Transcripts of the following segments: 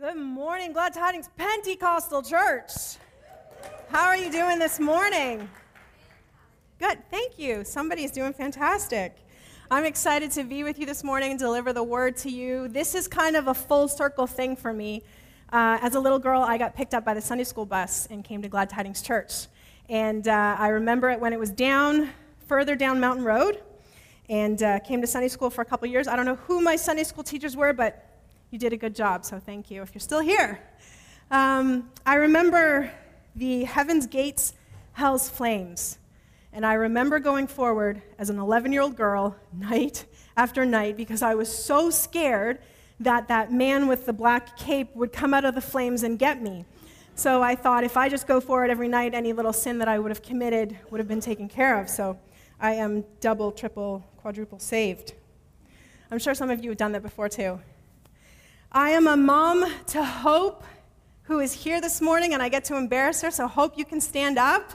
Good morning, Glad Tidings Pentecostal Church. How are you doing this morning? Good, thank you. Somebody's doing fantastic. I'm excited to be with you this morning and deliver the word to you. This is kind of a full circle thing for me. Uh, as a little girl, I got picked up by the Sunday school bus and came to Glad Tidings Church. And uh, I remember it when it was down, further down Mountain Road, and uh, came to Sunday school for a couple years. I don't know who my Sunday school teachers were, but you did a good job, so thank you if you're still here. Um, I remember the Heaven's Gates, Hell's Flames. And I remember going forward as an 11 year old girl, night after night, because I was so scared that that man with the black cape would come out of the flames and get me. So I thought if I just go forward every night, any little sin that I would have committed would have been taken care of. So I am double, triple, quadruple saved. I'm sure some of you have done that before too. I am a mom to Hope, who is here this morning, and I get to embarrass her, so Hope, you can stand up.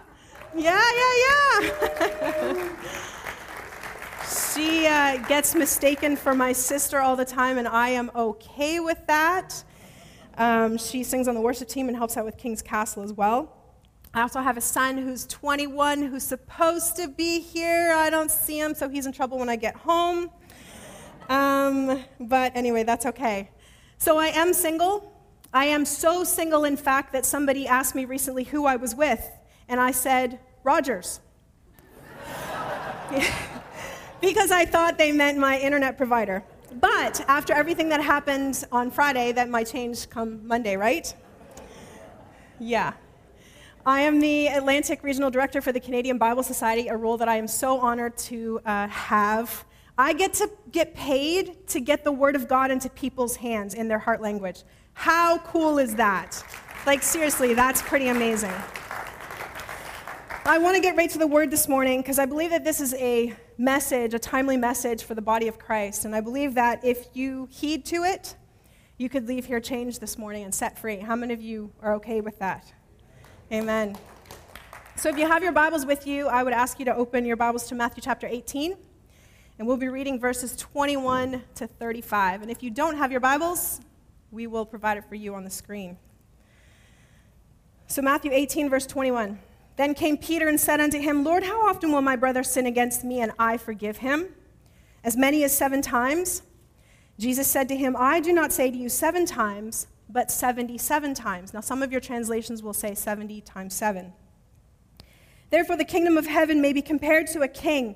Yeah, yeah, yeah. she uh, gets mistaken for my sister all the time, and I am okay with that. Um, she sings on the worship team and helps out with King's Castle as well. I also have a son who's 21 who's supposed to be here. I don't see him, so he's in trouble when I get home. Um, but anyway, that's okay. So I am single. I am so single, in fact, that somebody asked me recently who I was with, and I said, Rogers. because I thought they meant my internet provider. But after everything that happened on Friday, that might change come Monday, right? Yeah. I am the Atlantic Regional Director for the Canadian Bible Society, a role that I am so honored to uh, have. I get to get paid to get the Word of God into people's hands in their heart language. How cool is that? Like, seriously, that's pretty amazing. I want to get right to the Word this morning because I believe that this is a message, a timely message for the body of Christ. And I believe that if you heed to it, you could leave here changed this morning and set free. How many of you are okay with that? Amen. So if you have your Bibles with you, I would ask you to open your Bibles to Matthew chapter 18. And we'll be reading verses 21 to 35. And if you don't have your Bibles, we will provide it for you on the screen. So, Matthew 18, verse 21. Then came Peter and said unto him, Lord, how often will my brother sin against me and I forgive him? As many as seven times? Jesus said to him, I do not say to you seven times, but 77 times. Now, some of your translations will say 70 times seven. Therefore, the kingdom of heaven may be compared to a king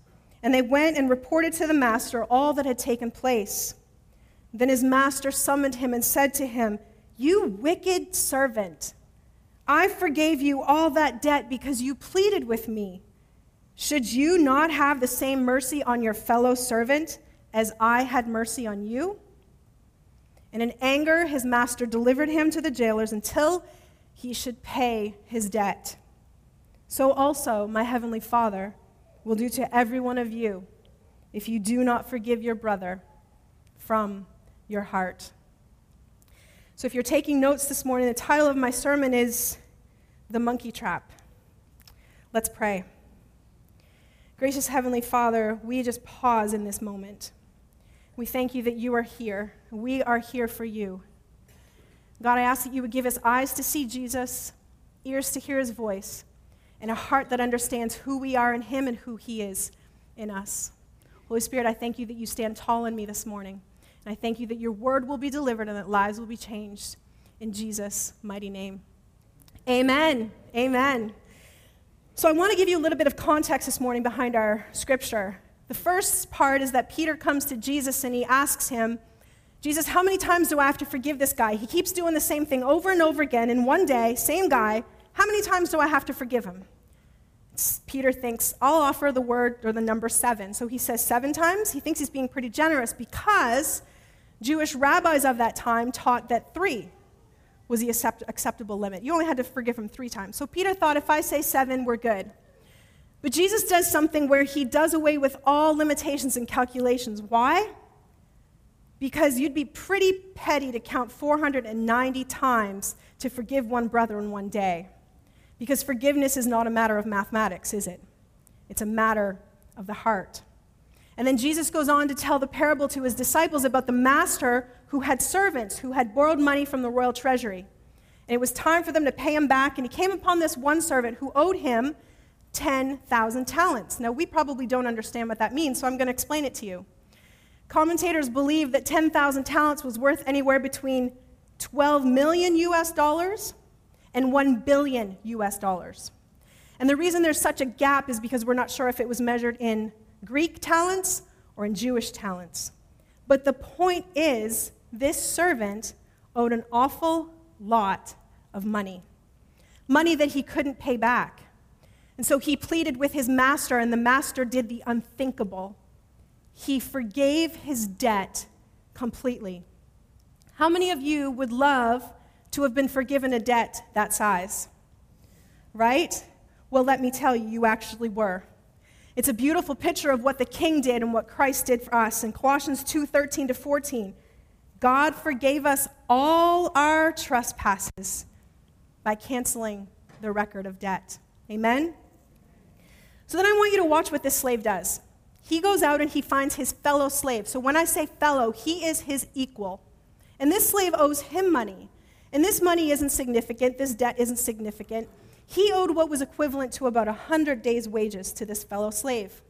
and they went and reported to the master all that had taken place. Then his master summoned him and said to him, You wicked servant, I forgave you all that debt because you pleaded with me. Should you not have the same mercy on your fellow servant as I had mercy on you? And in anger, his master delivered him to the jailers until he should pay his debt. So also, my heavenly Father will do to every one of you if you do not forgive your brother from your heart. So, if you're taking notes this morning, the title of my sermon is The Monkey Trap. Let's pray. Gracious Heavenly Father, we just pause in this moment. We thank you that you are here. We are here for you. God, I ask that you would give us eyes to see Jesus, ears to hear his voice and a heart that understands who we are in Him and who He is in us. Holy Spirit, I thank you that you stand tall in me this morning. And I thank you that your word will be delivered and that lives will be changed. In Jesus' mighty name, Amen. Amen. So I want to give you a little bit of context this morning behind our scripture. The first part is that Peter comes to Jesus and he asks him, Jesus, how many times do I have to forgive this guy? He keeps doing the same thing over and over again in one day, same guy. How many times do I have to forgive him? Peter thinks, I'll offer the word or the number seven. So he says seven times. He thinks he's being pretty generous because Jewish rabbis of that time taught that three was the accept- acceptable limit. You only had to forgive him three times. So Peter thought, if I say seven, we're good. But Jesus does something where he does away with all limitations and calculations. Why? Because you'd be pretty petty to count 490 times to forgive one brother in one day. Because forgiveness is not a matter of mathematics, is it? It's a matter of the heart. And then Jesus goes on to tell the parable to his disciples about the master who had servants who had borrowed money from the royal treasury. And it was time for them to pay him back. And he came upon this one servant who owed him 10,000 talents. Now, we probably don't understand what that means, so I'm going to explain it to you. Commentators believe that 10,000 talents was worth anywhere between 12 million US dollars and 1 billion US dollars. And the reason there's such a gap is because we're not sure if it was measured in Greek talents or in Jewish talents. But the point is, this servant owed an awful lot of money money that he couldn't pay back. And so he pleaded with his master, and the master did the unthinkable. He forgave his debt completely. How many of you would love to have been forgiven a debt that size? Right? Well, let me tell you, you actually were. It's a beautiful picture of what the king did and what Christ did for us. In Colossians 2 13 to 14, God forgave us all our trespasses by canceling the record of debt. Amen? So then I want you to watch what this slave does. He goes out and he finds his fellow slave. So when I say fellow, he is his equal. And this slave owes him money. And this money isn't significant, this debt isn't significant. He owed what was equivalent to about 100 days' wages to this fellow slave.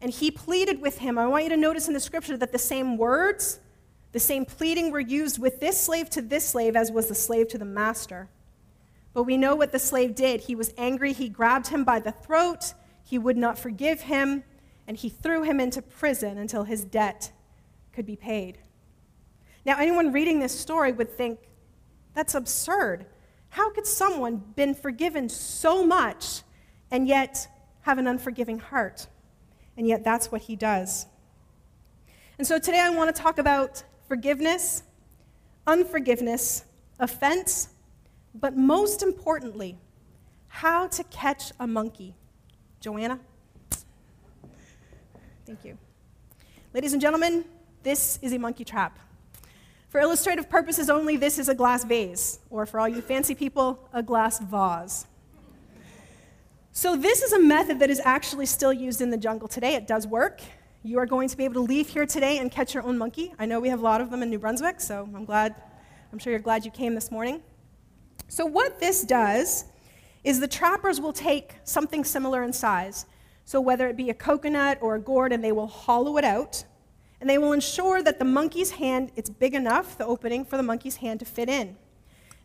And he pleaded with him. I want you to notice in the scripture that the same words, the same pleading were used with this slave to this slave as was the slave to the master. But we know what the slave did. He was angry. He grabbed him by the throat. He would not forgive him. And he threw him into prison until his debt could be paid. Now, anyone reading this story would think, that's absurd. How could someone been forgiven so much and yet have an unforgiving heart? And yet that's what he does. And so today I want to talk about forgiveness, unforgiveness, offense, but most importantly, how to catch a monkey. Joanna? Thank you. Ladies and gentlemen, this is a monkey trap. For illustrative purposes only, this is a glass vase, or for all you fancy people, a glass vase. So, this is a method that is actually still used in the jungle today. It does work. You are going to be able to leave here today and catch your own monkey. I know we have a lot of them in New Brunswick, so I'm glad, I'm sure you're glad you came this morning. So, what this does is the trappers will take something similar in size. So, whether it be a coconut or a gourd, and they will hollow it out and they will ensure that the monkey's hand, it's big enough, the opening for the monkey's hand to fit in.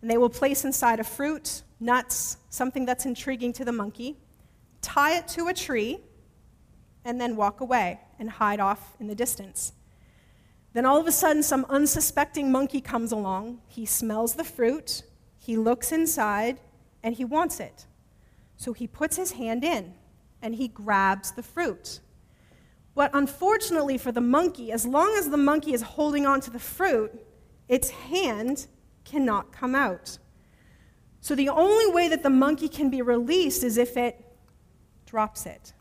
And they will place inside a fruit, nuts, something that's intriguing to the monkey, tie it to a tree, and then walk away and hide off in the distance. Then all of a sudden, some unsuspecting monkey comes along. He smells the fruit, he looks inside, and he wants it. So he puts his hand in and he grabs the fruit. But unfortunately for the monkey, as long as the monkey is holding on to the fruit, its hand cannot come out. So the only way that the monkey can be released is if it drops it.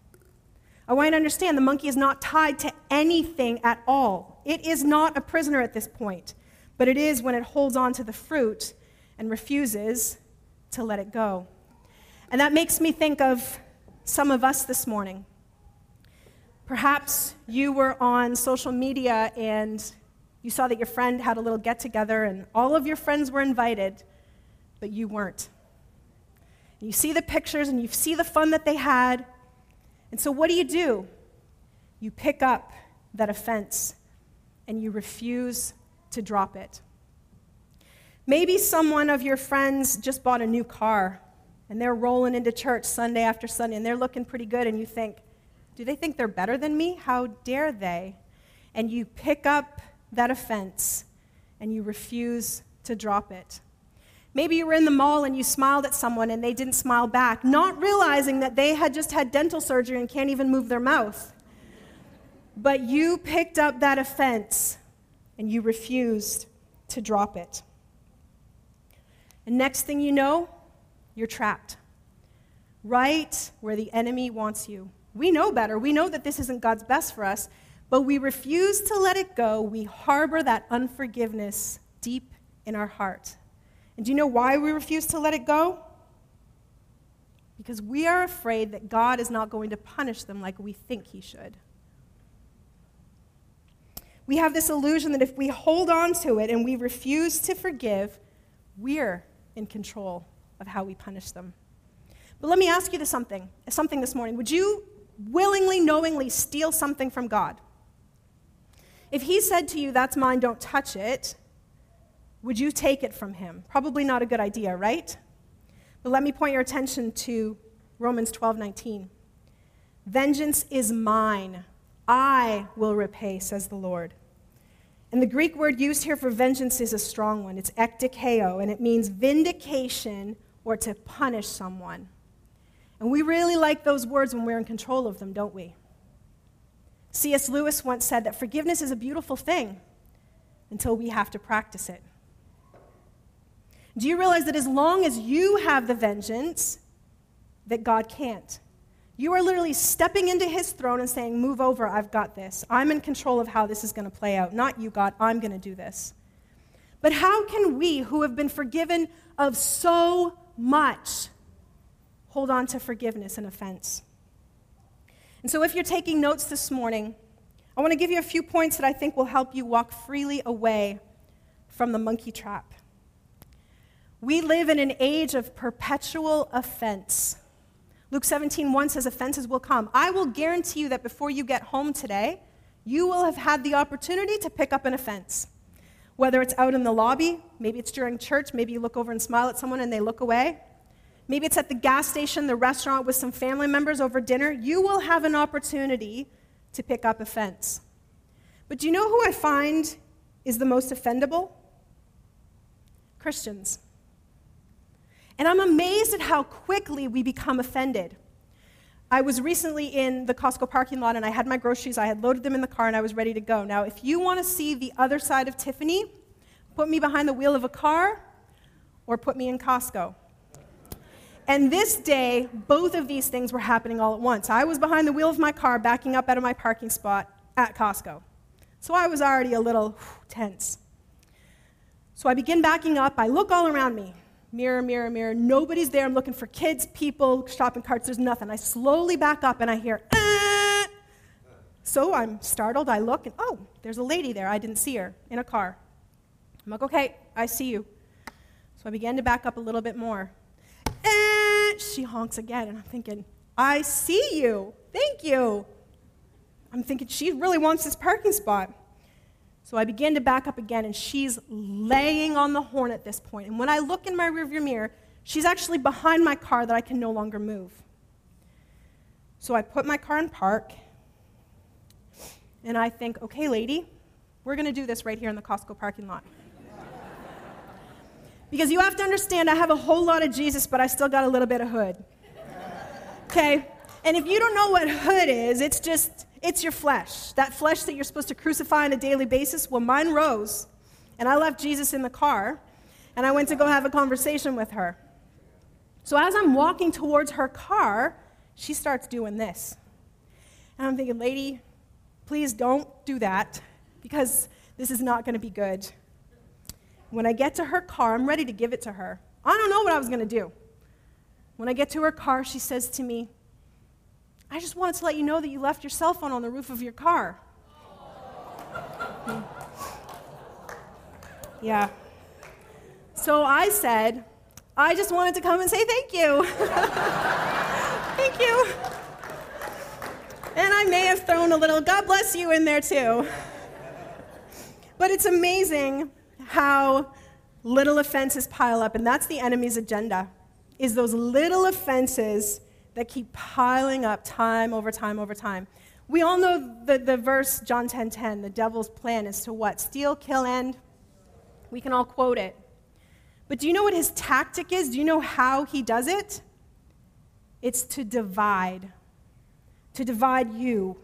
I want you to understand the monkey is not tied to anything at all. It is not a prisoner at this point, but it is when it holds on to the fruit and refuses to let it go. And that makes me think of some of us this morning. Perhaps you were on social media and you saw that your friend had a little get together and all of your friends were invited, but you weren't. You see the pictures and you see the fun that they had. And so, what do you do? You pick up that offense and you refuse to drop it. Maybe someone of your friends just bought a new car and they're rolling into church Sunday after Sunday and they're looking pretty good, and you think, do they think they're better than me? How dare they? And you pick up that offense and you refuse to drop it. Maybe you were in the mall and you smiled at someone and they didn't smile back, not realizing that they had just had dental surgery and can't even move their mouth. But you picked up that offense and you refused to drop it. And next thing you know, you're trapped right where the enemy wants you. We know better. We know that this isn't God's best for us, but we refuse to let it go. We harbor that unforgiveness deep in our heart. And do you know why we refuse to let it go? Because we are afraid that God is not going to punish them like we think He should. We have this illusion that if we hold on to it and we refuse to forgive, we're in control of how we punish them. But let me ask you this something, something this morning. Would you willingly, knowingly steal something from God? If He said to you, That's mine, don't touch it, would you take it from Him? Probably not a good idea, right? But let me point your attention to Romans 12 19. Vengeance is mine. I will repay, says the Lord. And the Greek word used here for vengeance is a strong one. It's ekdikeo, and it means vindication or to punish someone. And we really like those words when we're in control of them, don't we? C.S. Lewis once said that forgiveness is a beautiful thing until we have to practice it. Do you realize that as long as you have the vengeance, that God can't? You are literally stepping into his throne and saying, Move over, I've got this. I'm in control of how this is going to play out. Not you, God, I'm going to do this. But how can we, who have been forgiven of so much, hold on to forgiveness and offense? And so, if you're taking notes this morning, I want to give you a few points that I think will help you walk freely away from the monkey trap. We live in an age of perpetual offense. Luke 17, 1 says, Offenses will come. I will guarantee you that before you get home today, you will have had the opportunity to pick up an offense. Whether it's out in the lobby, maybe it's during church, maybe you look over and smile at someone and they look away. Maybe it's at the gas station, the restaurant with some family members over dinner. You will have an opportunity to pick up offense. But do you know who I find is the most offendable? Christians. And I'm amazed at how quickly we become offended. I was recently in the Costco parking lot and I had my groceries, I had loaded them in the car, and I was ready to go. Now, if you want to see the other side of Tiffany, put me behind the wheel of a car or put me in Costco. And this day, both of these things were happening all at once. I was behind the wheel of my car, backing up out of my parking spot at Costco. So I was already a little tense. So I begin backing up. I look all around me mirror, mirror, mirror. Nobody's there. I'm looking for kids, people, shopping carts. There's nothing. I slowly back up and I hear, ah! So I'm startled. I look and, oh, there's a lady there. I didn't see her in a car. I'm like, okay, I see you. So I began to back up a little bit more. She honks again. And I'm thinking, I see you. Thank you. I'm thinking, she really wants this parking spot. So I begin to back up again, and she's laying on the horn at this point. And when I look in my rearview mirror, she's actually behind my car that I can no longer move. So I put my car in park, and I think, okay, lady, we're going to do this right here in the Costco parking lot. Because you have to understand, I have a whole lot of Jesus, but I still got a little bit of hood. Okay? And if you don't know what hood is, it's just it's your flesh, that flesh that you're supposed to crucify on a daily basis. Well, mine rose, and I left Jesus in the car, and I went to go have a conversation with her. So as I'm walking towards her car, she starts doing this. And I'm thinking, lady, please don't do that because this is not going to be good. When I get to her car, I'm ready to give it to her. I don't know what I was going to do. When I get to her car, she says to me, I just wanted to let you know that you left your cell phone on the roof of your car. yeah. So I said, I just wanted to come and say thank you. thank you. And I may have thrown a little God bless you in there too. But it's amazing how little offenses pile up, and that's the enemy's agenda, is those little offenses that keep piling up time over time over time. We all know the, the verse, John 10 10, the devil's plan is to what? Steal, kill, end. We can all quote it. But do you know what his tactic is? Do you know how he does it? It's to divide, to divide you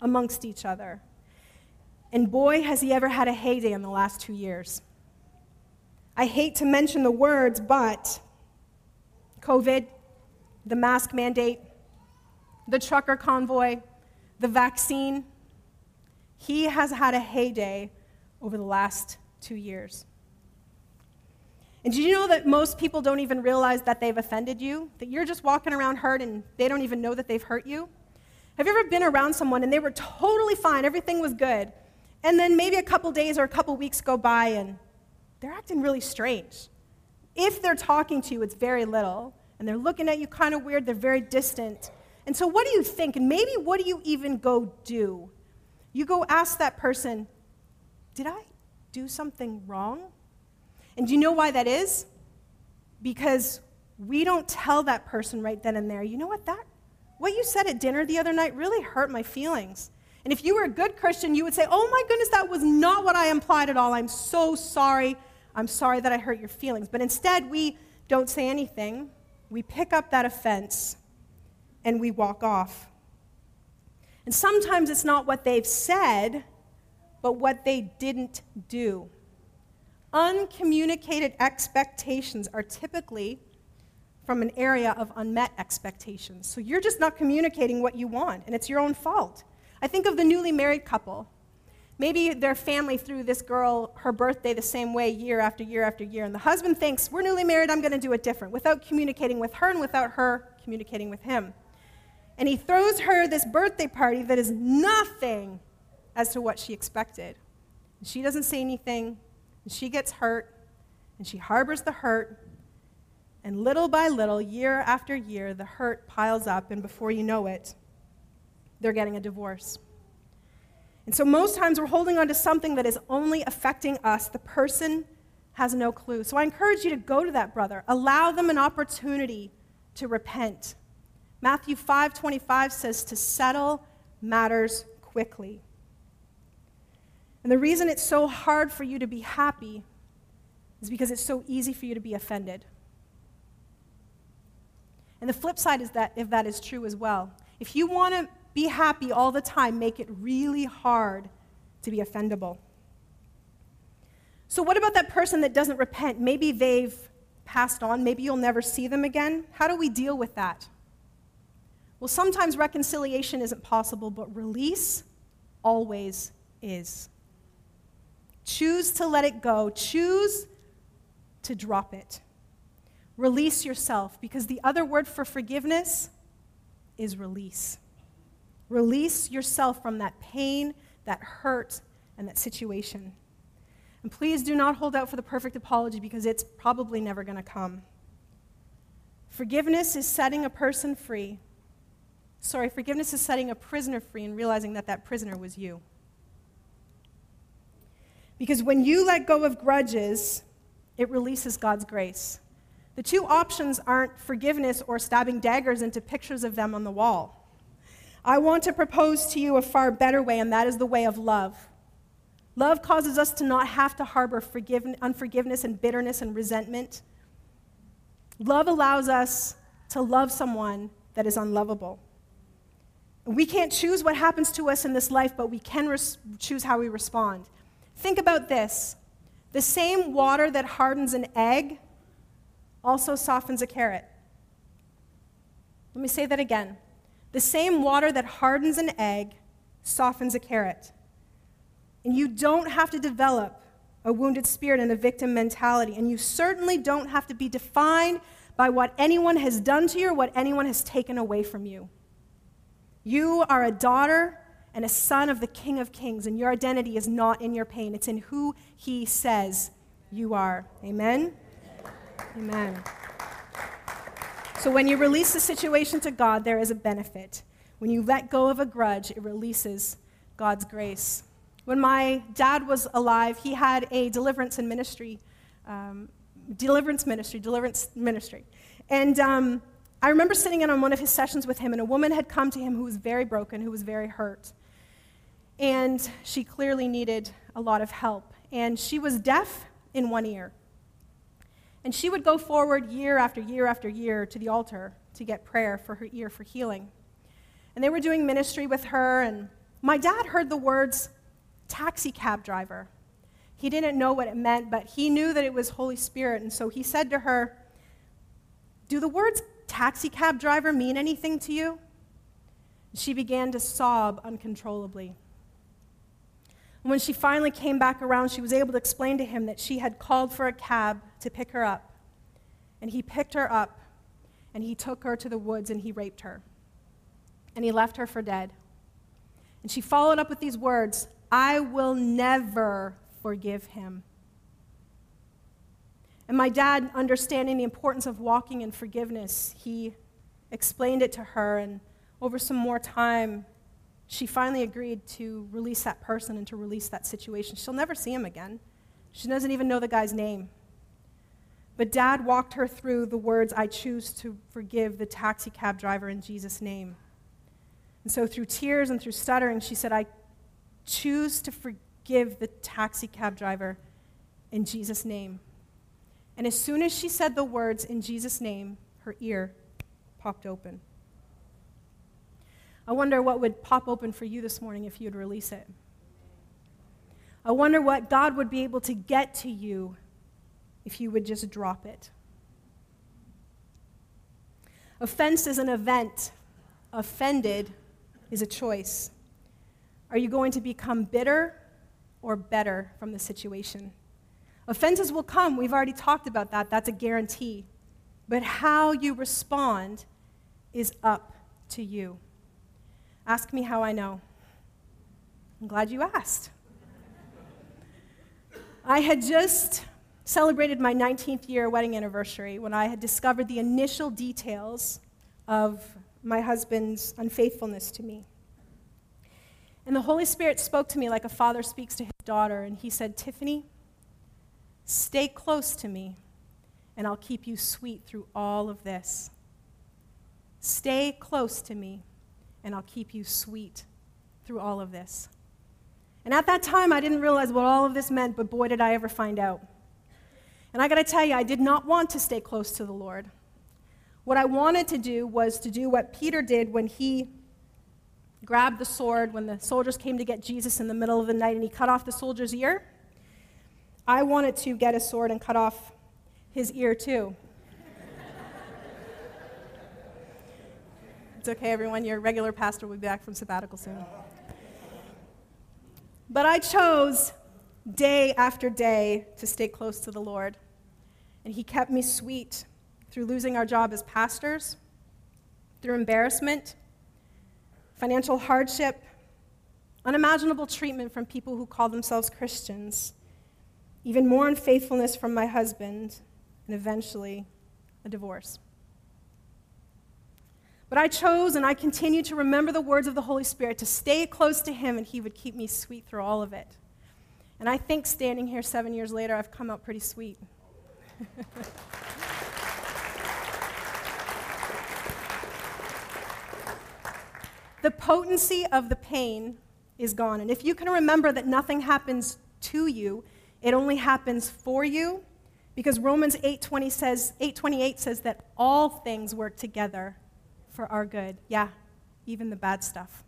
amongst each other. And boy, has he ever had a heyday in the last two years. I hate to mention the words, but COVID, the mask mandate, the trucker convoy, the vaccine, he has had a heyday over the last two years. And did you know that most people don't even realize that they've offended you? That you're just walking around hurt and they don't even know that they've hurt you? Have you ever been around someone and they were totally fine, everything was good, and then maybe a couple days or a couple weeks go by and they're acting really strange? If they're talking to you, it's very little, and they're looking at you kind of weird, they're very distant. And so, what do you think? And maybe what do you even go do? You go ask that person, Did I do something wrong? And do you know why that is? Because we don't tell that person right then and there, you know what, that, what you said at dinner the other night really hurt my feelings. And if you were a good Christian, you would say, oh my goodness, that was not what I implied at all. I'm so sorry. I'm sorry that I hurt your feelings. But instead, we don't say anything. We pick up that offense and we walk off. And sometimes it's not what they've said, but what they didn't do. Uncommunicated expectations are typically from an area of unmet expectations. So you're just not communicating what you want, and it's your own fault. I think of the newly married couple. Maybe their family threw this girl her birthday the same way year after year after year, and the husband thinks, We're newly married, I'm going to do it different, without communicating with her and without her communicating with him. And he throws her this birthday party that is nothing as to what she expected. She doesn't say anything, and she gets hurt, and she harbors the hurt. And little by little, year after year, the hurt piles up, and before you know it, they're getting a divorce. And so, most times, we're holding on to something that is only affecting us. The person has no clue. So, I encourage you to go to that brother, allow them an opportunity to repent. Matthew 5:25 says to settle matters quickly. And the reason it's so hard for you to be happy is because it's so easy for you to be offended. And the flip side is that if that is true as well. If you want to be happy all the time, make it really hard to be offendable. So, what about that person that doesn't repent? Maybe they've passed on, maybe you'll never see them again. How do we deal with that? Well, sometimes reconciliation isn't possible, but release always is. Choose to let it go. Choose to drop it. Release yourself because the other word for forgiveness is release. Release yourself from that pain, that hurt, and that situation. And please do not hold out for the perfect apology because it's probably never going to come. Forgiveness is setting a person free. Sorry, forgiveness is setting a prisoner free and realizing that that prisoner was you. Because when you let go of grudges, it releases God's grace. The two options aren't forgiveness or stabbing daggers into pictures of them on the wall. I want to propose to you a far better way, and that is the way of love. Love causes us to not have to harbor unforgiveness and bitterness and resentment. Love allows us to love someone that is unlovable. We can't choose what happens to us in this life, but we can res- choose how we respond. Think about this the same water that hardens an egg also softens a carrot. Let me say that again. The same water that hardens an egg softens a carrot. And you don't have to develop a wounded spirit and a victim mentality. And you certainly don't have to be defined by what anyone has done to you or what anyone has taken away from you. You are a daughter and a son of the King of Kings, and your identity is not in your pain, it's in who He says you are. Amen? Amen. So when you release the situation to God, there is a benefit. When you let go of a grudge, it releases God's grace. When my dad was alive, he had a deliverance and ministry um, deliverance ministry, deliverance ministry. And um, I remember sitting in on one of his sessions with him, and a woman had come to him who was very broken, who was very hurt. And she clearly needed a lot of help. And she was deaf in one ear. And she would go forward year after year after year to the altar to get prayer for her ear for healing. And they were doing ministry with her, and my dad heard the words taxi cab driver. He didn't know what it meant, but he knew that it was Holy Spirit, and so he said to her, Do the words taxi cab driver mean anything to you? She began to sob uncontrollably. When she finally came back around, she was able to explain to him that she had called for a cab to pick her up. And he picked her up and he took her to the woods and he raped her. And he left her for dead. And she followed up with these words I will never forgive him. And my dad, understanding the importance of walking in forgiveness, he explained it to her. And over some more time, she finally agreed to release that person and to release that situation. She'll never see him again. She doesn't even know the guy's name. But dad walked her through the words, I choose to forgive the taxi cab driver in Jesus' name. And so, through tears and through stuttering, she said, I choose to forgive the taxi cab driver in Jesus' name. And as soon as she said the words, in Jesus' name, her ear popped open. I wonder what would pop open for you this morning if you'd release it. I wonder what God would be able to get to you if you would just drop it. Offense is an event, offended is a choice. Are you going to become bitter or better from the situation? Offenses will come. We've already talked about that. That's a guarantee. But how you respond is up to you. Ask me how I know. I'm glad you asked. I had just celebrated my 19th year wedding anniversary when I had discovered the initial details of my husband's unfaithfulness to me. And the Holy Spirit spoke to me like a father speaks to his daughter, and he said, Tiffany, Stay close to me, and I'll keep you sweet through all of this. Stay close to me, and I'll keep you sweet through all of this. And at that time, I didn't realize what all of this meant, but boy, did I ever find out. And I got to tell you, I did not want to stay close to the Lord. What I wanted to do was to do what Peter did when he grabbed the sword when the soldiers came to get Jesus in the middle of the night and he cut off the soldier's ear. I wanted to get a sword and cut off his ear too. It's okay, everyone. Your regular pastor will be back from sabbatical soon. But I chose day after day to stay close to the Lord. And He kept me sweet through losing our job as pastors, through embarrassment, financial hardship, unimaginable treatment from people who call themselves Christians even more unfaithfulness from my husband, and eventually a divorce. But I chose and I continue to remember the words of the Holy Spirit to stay close to Him, and He would keep me sweet through all of it. And I think standing here seven years later, I've come out pretty sweet. the potency of the pain is gone. And if you can remember that nothing happens to you, it only happens for you because Romans 8:20 says 8:28 says that all things work together for our good. Yeah, even the bad stuff.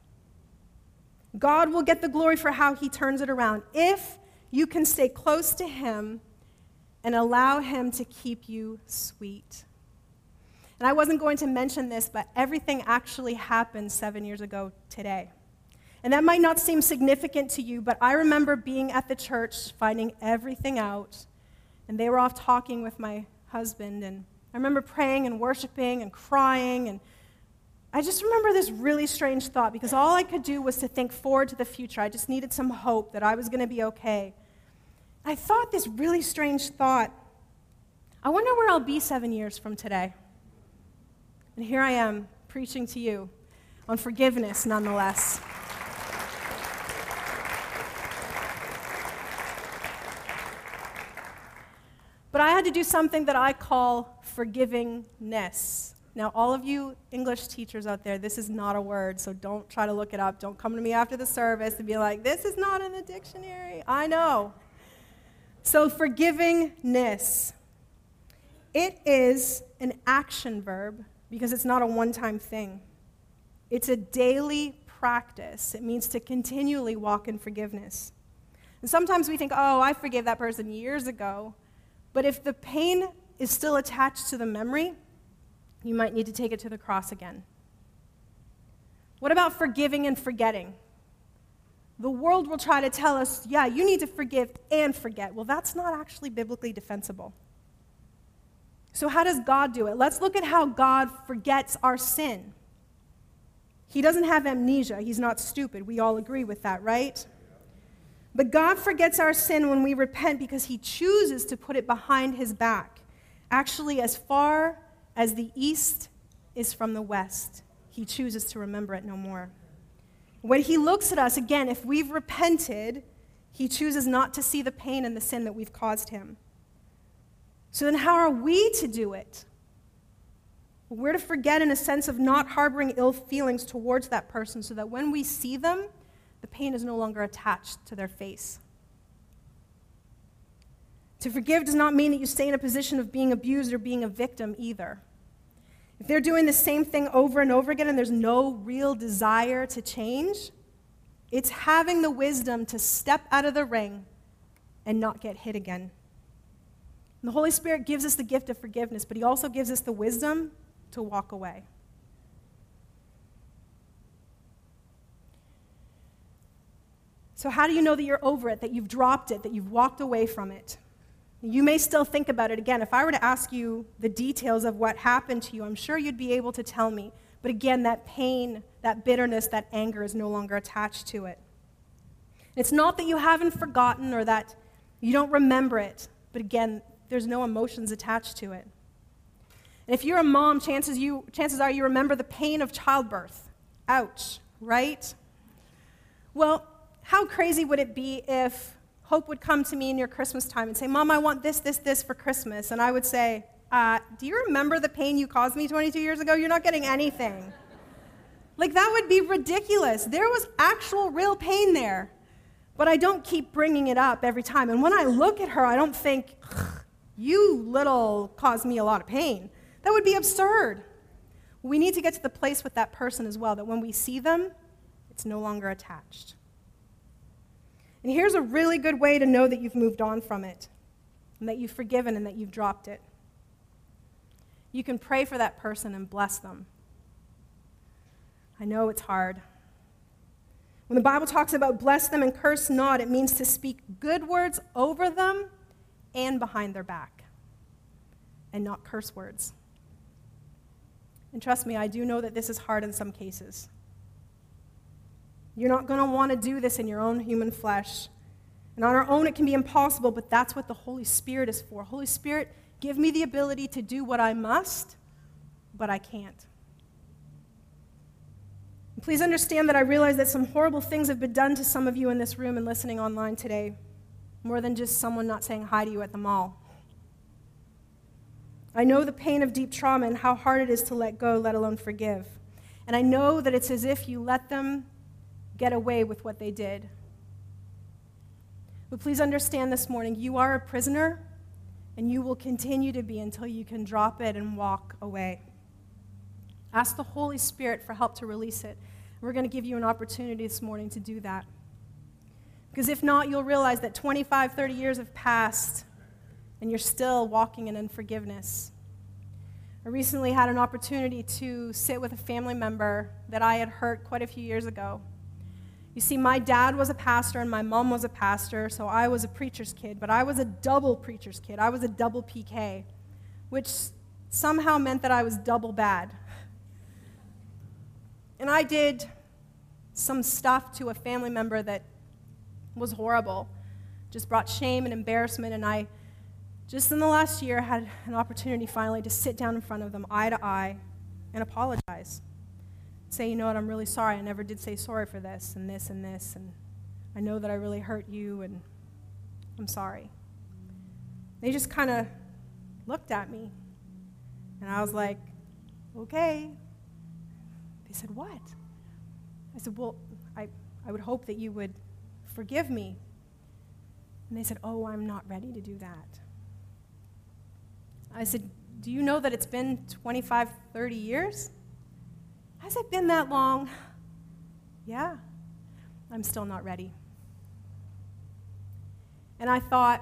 God will get the glory for how he turns it around if you can stay close to him and allow him to keep you sweet. And I wasn't going to mention this, but everything actually happened 7 years ago today. And that might not seem significant to you, but I remember being at the church, finding everything out, and they were off talking with my husband, and I remember praying and worshiping and crying, and I just remember this really strange thought because all I could do was to think forward to the future. I just needed some hope that I was going to be okay. I thought this really strange thought I wonder where I'll be seven years from today. And here I am preaching to you on forgiveness nonetheless. But I had to do something that I call forgivingness. Now, all of you English teachers out there, this is not a word, so don't try to look it up. Don't come to me after the service and be like, this is not in the dictionary. I know. So, forgivingness. It is an action verb because it's not a one time thing. It's a daily practice. It means to continually walk in forgiveness. And sometimes we think, oh, I forgave that person years ago. But if the pain is still attached to the memory, you might need to take it to the cross again. What about forgiving and forgetting? The world will try to tell us, yeah, you need to forgive and forget. Well, that's not actually biblically defensible. So, how does God do it? Let's look at how God forgets our sin. He doesn't have amnesia, He's not stupid. We all agree with that, right? But God forgets our sin when we repent because He chooses to put it behind His back. Actually, as far as the east is from the west, He chooses to remember it no more. When He looks at us, again, if we've repented, He chooses not to see the pain and the sin that we've caused Him. So then, how are we to do it? We're to forget in a sense of not harboring ill feelings towards that person so that when we see them, the pain is no longer attached to their face. To forgive does not mean that you stay in a position of being abused or being a victim either. If they're doing the same thing over and over again and there's no real desire to change, it's having the wisdom to step out of the ring and not get hit again. And the Holy Spirit gives us the gift of forgiveness, but He also gives us the wisdom to walk away. So, how do you know that you're over it, that you've dropped it, that you've walked away from it? You may still think about it again. If I were to ask you the details of what happened to you, I'm sure you'd be able to tell me. But again, that pain, that bitterness, that anger is no longer attached to it. It's not that you haven't forgotten or that you don't remember it, but again, there's no emotions attached to it. And if you're a mom, chances, you, chances are you remember the pain of childbirth. Ouch, right? Well, how crazy would it be if Hope would come to me in your Christmas time and say, Mom, I want this, this, this for Christmas. And I would say, uh, Do you remember the pain you caused me 22 years ago? You're not getting anything. like, that would be ridiculous. There was actual real pain there. But I don't keep bringing it up every time. And when I look at her, I don't think, you little caused me a lot of pain. That would be absurd. We need to get to the place with that person as well that when we see them, it's no longer attached. And here's a really good way to know that you've moved on from it, and that you've forgiven, and that you've dropped it. You can pray for that person and bless them. I know it's hard. When the Bible talks about bless them and curse not, it means to speak good words over them and behind their back, and not curse words. And trust me, I do know that this is hard in some cases. You're not going to want to do this in your own human flesh. And on our own, it can be impossible, but that's what the Holy Spirit is for. Holy Spirit, give me the ability to do what I must, but I can't. And please understand that I realize that some horrible things have been done to some of you in this room and listening online today more than just someone not saying hi to you at the mall. I know the pain of deep trauma and how hard it is to let go, let alone forgive. And I know that it's as if you let them get away with what they did. But please understand this morning you are a prisoner, and you will continue to be until you can drop it and walk away. Ask the Holy Spirit for help to release it. We're going to give you an opportunity this morning to do that. Because if not, you'll realize that 25, 30 years have passed and you're still walking in unforgiveness. I recently had an opportunity to sit with a family member that I had hurt quite a few years ago. You see, my dad was a pastor and my mom was a pastor, so I was a preacher's kid, but I was a double preacher's kid. I was a double PK, which somehow meant that I was double bad. And I did some stuff to a family member that was horrible. Just brought shame and embarrassment. And I, just in the last year, had an opportunity finally to sit down in front of them, eye to eye, and apologize. Say, you know what, I'm really sorry. I never did say sorry for this and this and this. And I know that I really hurt you, and I'm sorry. They just kind of looked at me. And I was like, okay. They said, what? I said, well, I, I would hope that you would forgive me. And they said, oh, I'm not ready to do that. I said, do you know that it's been 25, 30 years? Has it been that long? Yeah, I'm still not ready. And I thought,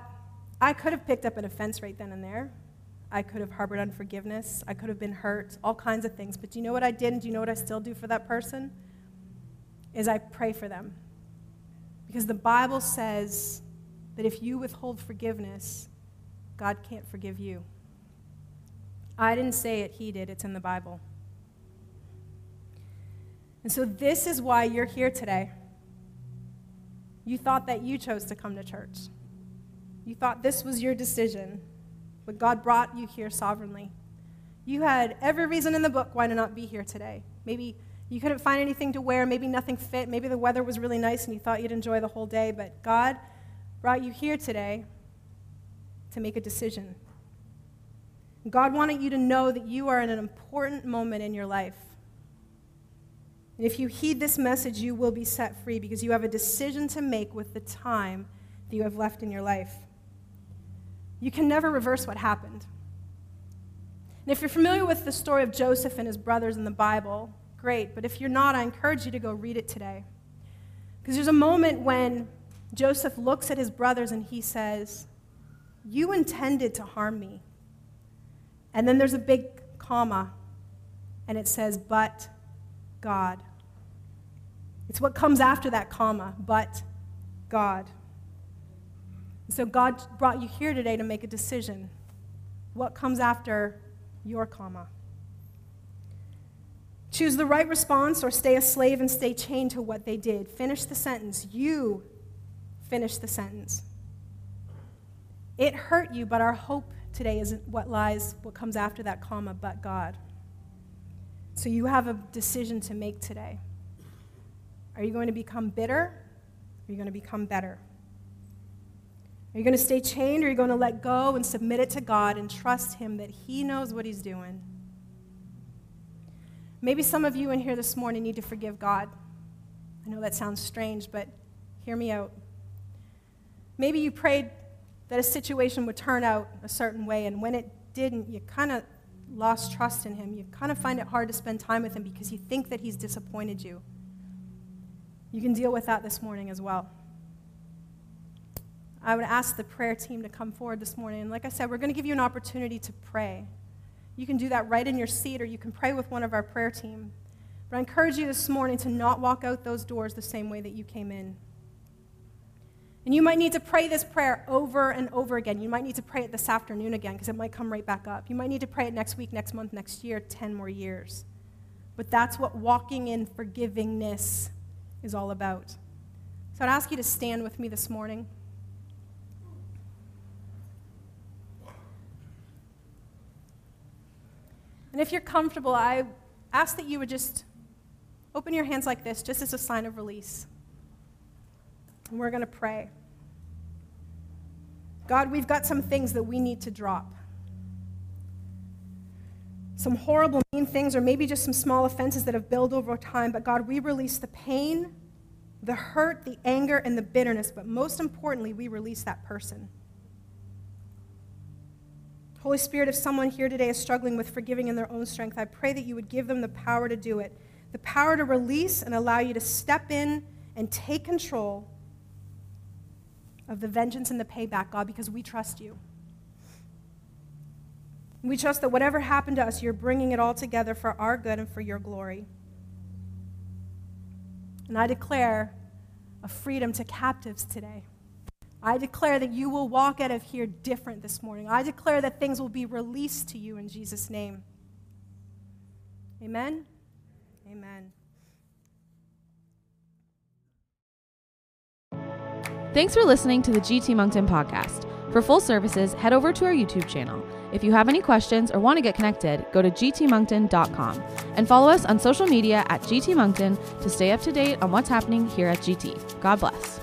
I could have picked up an offense right then and there. I could have harbored unforgiveness. I could have been hurt, all kinds of things. But do you know what I did and do you know what I still do for that person? Is I pray for them. Because the Bible says that if you withhold forgiveness, God can't forgive you. I didn't say it, He did. It's in the Bible. And so, this is why you're here today. You thought that you chose to come to church. You thought this was your decision, but God brought you here sovereignly. You had every reason in the book why to not be here today. Maybe you couldn't find anything to wear, maybe nothing fit, maybe the weather was really nice and you thought you'd enjoy the whole day, but God brought you here today to make a decision. God wanted you to know that you are in an important moment in your life. And if you heed this message, you will be set free because you have a decision to make with the time that you have left in your life. You can never reverse what happened. And if you're familiar with the story of Joseph and his brothers in the Bible, great. But if you're not, I encourage you to go read it today. Because there's a moment when Joseph looks at his brothers and he says, You intended to harm me. And then there's a big comma, and it says, But God. It's what comes after that comma, but God. So God brought you here today to make a decision. What comes after your comma? Choose the right response or stay a slave and stay chained to what they did. Finish the sentence. You finish the sentence. It hurt you, but our hope today isn't what lies, what comes after that comma, but God. So you have a decision to make today. Are you going to become bitter? Are you going to become better? Are you going to stay chained or are you going to let go and submit it to God and trust Him that He knows what He's doing? Maybe some of you in here this morning need to forgive God. I know that sounds strange, but hear me out. Maybe you prayed that a situation would turn out a certain way, and when it didn't, you kind of lost trust in Him. You kind of find it hard to spend time with Him because you think that He's disappointed you. You can deal with that this morning as well. I would ask the prayer team to come forward this morning. And like I said, we're going to give you an opportunity to pray. You can do that right in your seat, or you can pray with one of our prayer team. But I encourage you this morning to not walk out those doors the same way that you came in. And you might need to pray this prayer over and over again. You might need to pray it this afternoon again because it might come right back up. You might need to pray it next week, next month, next year, 10 more years. But that's what walking in forgivingness is all about. So I'd ask you to stand with me this morning. And if you're comfortable, I ask that you would just open your hands like this, just as a sign of release. And we're going to pray. God, we've got some things that we need to drop. Some horrible, things, or maybe just some small offenses that have built over time. But God, we release the pain, the hurt, the anger, and the bitterness. But most importantly, we release that person. Holy Spirit, if someone here today is struggling with forgiving in their own strength, I pray that you would give them the power to do it, the power to release and allow you to step in and take control of the vengeance and the payback, God, because we trust you. We trust that whatever happened to us, you're bringing it all together for our good and for your glory. And I declare a freedom to captives today. I declare that you will walk out of here different this morning. I declare that things will be released to you in Jesus' name. Amen. Amen. Thanks for listening to the GT Moncton podcast. For full services, head over to our YouTube channel. If you have any questions or want to get connected, go to gtmoncton.com and follow us on social media at GT Moncton to stay up to date on what's happening here at GT. God bless.